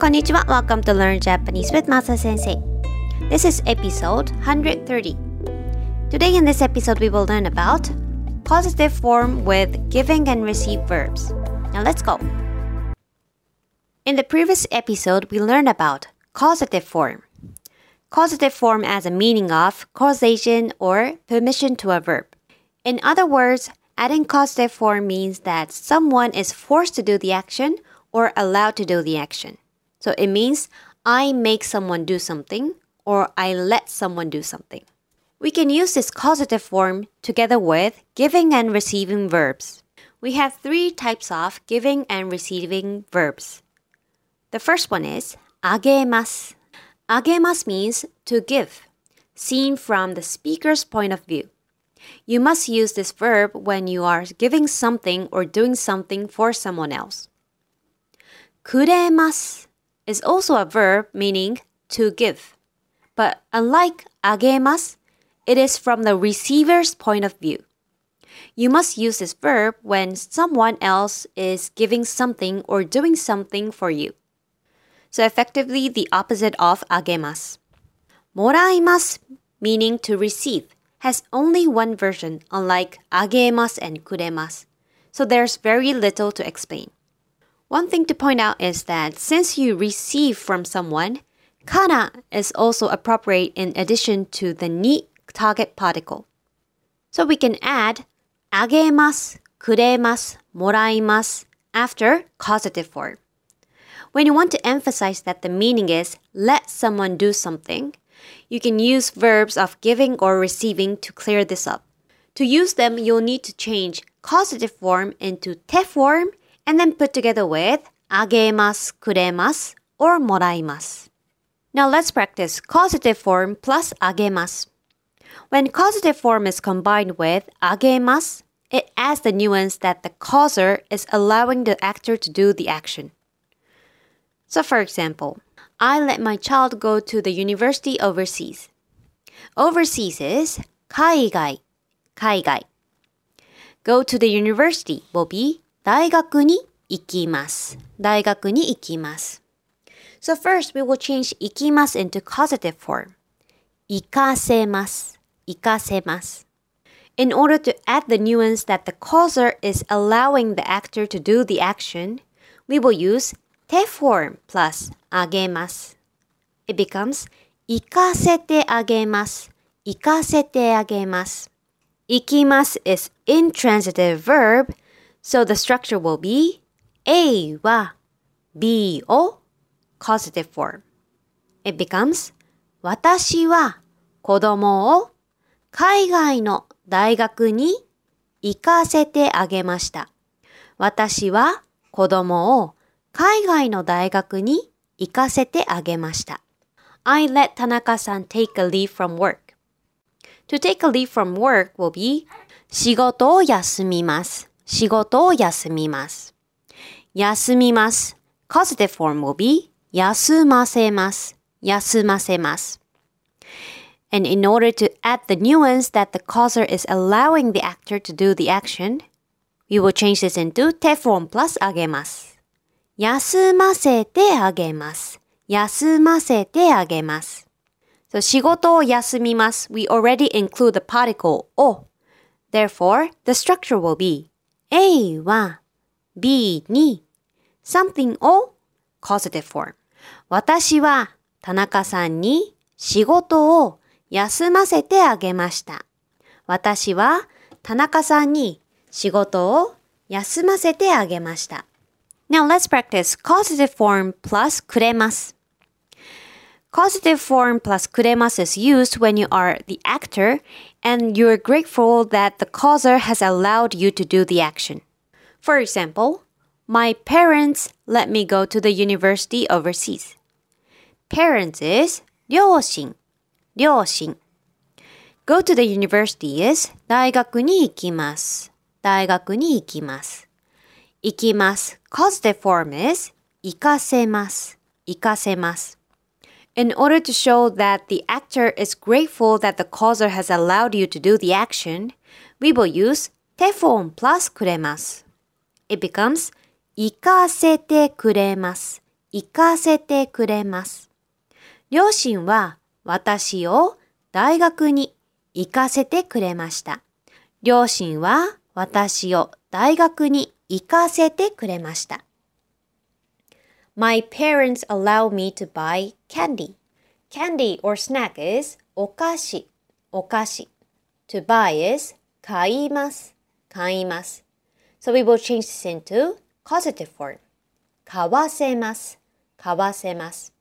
Konnichiwa, welcome to Learn Japanese with Masa Sensei. This is episode 130. Today, in this episode, we will learn about causative form with giving and receive verbs. Now, let's go. In the previous episode, we learned about causative form. Causative form as a meaning of causation or permission to a verb. In other words, adding causative form means that someone is forced to do the action or allowed to do the action. So it means I make someone do something or I let someone do something. We can use this causative form together with giving and receiving verbs. We have three types of giving and receiving verbs. The first one is agemasu. Agemasu means to give, seen from the speaker's point of view. You must use this verb when you are giving something or doing something for someone else. Kuremasu is also a verb meaning to give. But unlike agemas, it is from the receiver's point of view. You must use this verb when someone else is giving something or doing something for you. So effectively the opposite of agemas. Moraimas meaning to receive has only one version, unlike agemas and kuremasu. So there's very little to explain. One thing to point out is that since you receive from someone, kara is also appropriate in addition to the ni target particle. So we can add agemasu, kuremasu, moraimasu after causative form. When you want to emphasize that the meaning is let someone do something, you can use verbs of giving or receiving to clear this up. To use them, you'll need to change causative form into te form and then put together with agemasu, kuremasu, or moraimasu. Now let's practice causative form plus agemasu. When causative form is combined with agemasu, it adds the nuance that the causer is allowing the actor to do the action. So for example, I let my child go to the university overseas. Overseas is 海外,海外. Go to the university will be 大学に行きます.大学に行きます. So first we will change 行きます into causative form. 行かせます.行かせます. In order to add the nuance that the causer is allowing the actor to do the action, we will use te form plus あげます。It becomes 行かせてあげます。行かせてあげます。行きます is intransitive verb, so the structure will be A は B を causative form. It becomes 私は子供を海外の大学に行かせてあげました。私は子供を海外の大学に行かせてあげました。I let Tanaka-san take a leave from work. To take a leave from work will be 仕事を休みます。仕事を休みます。休みます。Causative form will be 休ませます。休ませます。And in order to add the nuance that the causer is allowing the actor to do the action, we will change this into te form plus あげます。休ませてあげます。休ませてあげます。So 仕事を休みます。We already include the particle を。Therefore, the structure will be A は B に something を causative form。私は田中さんに仕事を休ませてあげました。私は田中さんに仕事を休ませてあげました。Now let's practice causative form plus くれます。Causative form plus くれます is used when you are the actor and you're grateful that the causer has allowed you to do the action. For example, my parents let me go to the university overseas. Parents is 両親,両親. Go to the university is 大学に行きます。大学に行きます。行きます。Causative form is 行かせます。行かせます。 In order to show that the actor is grateful that the causer has allowed you to do the action, we will use て form plus くれます。It becomes 行かせてくれます。行かせてくれます。両親は私を大学に行かせてくれました。両親は私を大学に行かせてくれました。My parents allow me to buy candy. Candy or snack is お菓子、お菓子。To buy is 買います、買います。So we will change this into causative form. 買わせます、買わせます。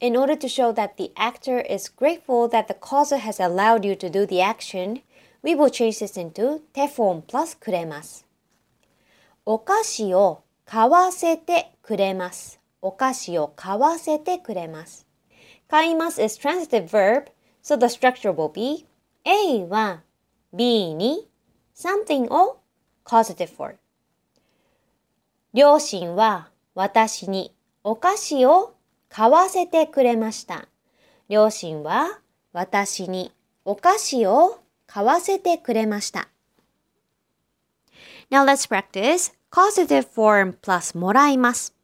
In order to show that the actor is grateful that the causer has allowed you to do the action, we will change this into 手 form plus くれます。お菓子を買わせてくれます。 お菓子を買わせてくれます。買います is transitive verb, so the structure will be A は B に something を causative for。両親は私にお菓子を買わせてくれました。両親は私にお菓子を買わせてくれました。Now let's practice causative form plus もらいます。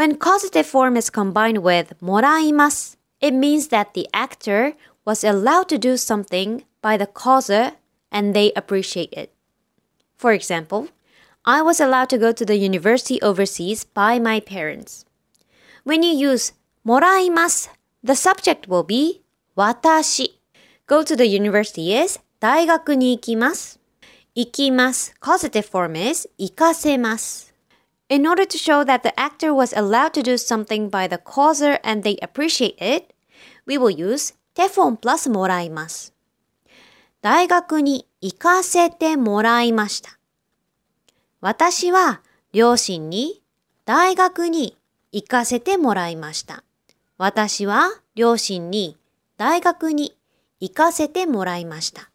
When causative form is combined with もらいます, it means that the actor was allowed to do something by the causer and they appreciate it. For example, I was allowed to go to the university overseas by my parents. When you use もらいます, the subject will be 私。Go to the university is 大学に行きます。行きます。Causative form is 行かせます。 In order to show that the actor was allowed to do something by the causer and they appreciate it, we will use 手 form plus もらいます。大学に行かせてもらいました。私は両親に大学に行かせてもらいました。私は両親に大学に行かせてもらいました。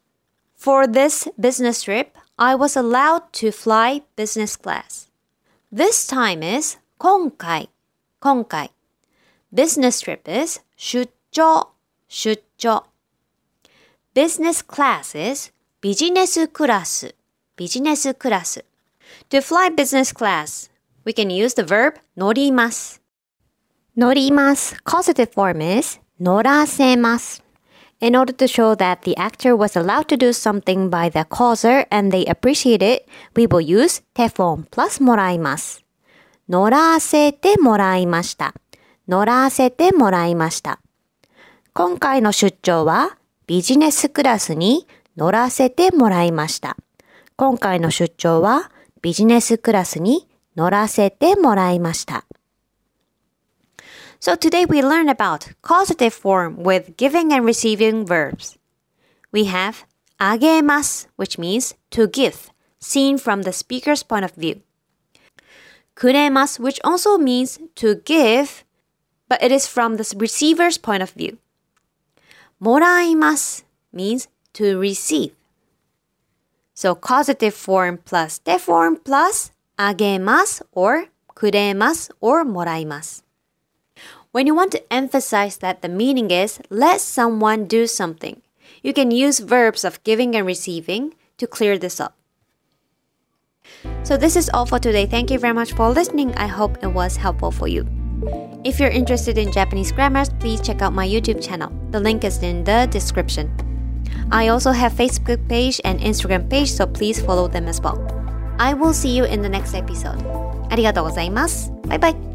For this business trip, I was allowed to fly business class. This time is 今回、今回。Business trip is 出張、出張。Business class is ビジネスクラス、ビジネスクラス。To fly business class, we can use the verb 乗ります。乗ります。Causative form is 乗らせます。 In order to show that the actor was allowed to do something by the causer and they appreciate it, we will use 手 form plus もらいます。乗らせてもらいました。乗らせてもらいました。今回の出張はビジネスクラスに乗らせてもらいました。今回の出張はビジネスクラスに乗らせてもらいました。So today we learn about causative form with giving and receiving verbs. We have agemas, which means to give, seen from the speaker's point of view. Kuremasu, which also means to give, but it is from the receiver's point of view. Moraimas means to receive. So causative form plus te form plus agemas or kuremasu or moraimas. When you want to emphasize that the meaning is let someone do something, you can use verbs of giving and receiving to clear this up. So this is all for today. Thank you very much for listening. I hope it was helpful for you. If you're interested in Japanese grammars, please check out my YouTube channel. The link is in the description. I also have Facebook page and Instagram page, so please follow them as well. I will see you in the next episode. ありがとうございます。バイバイ。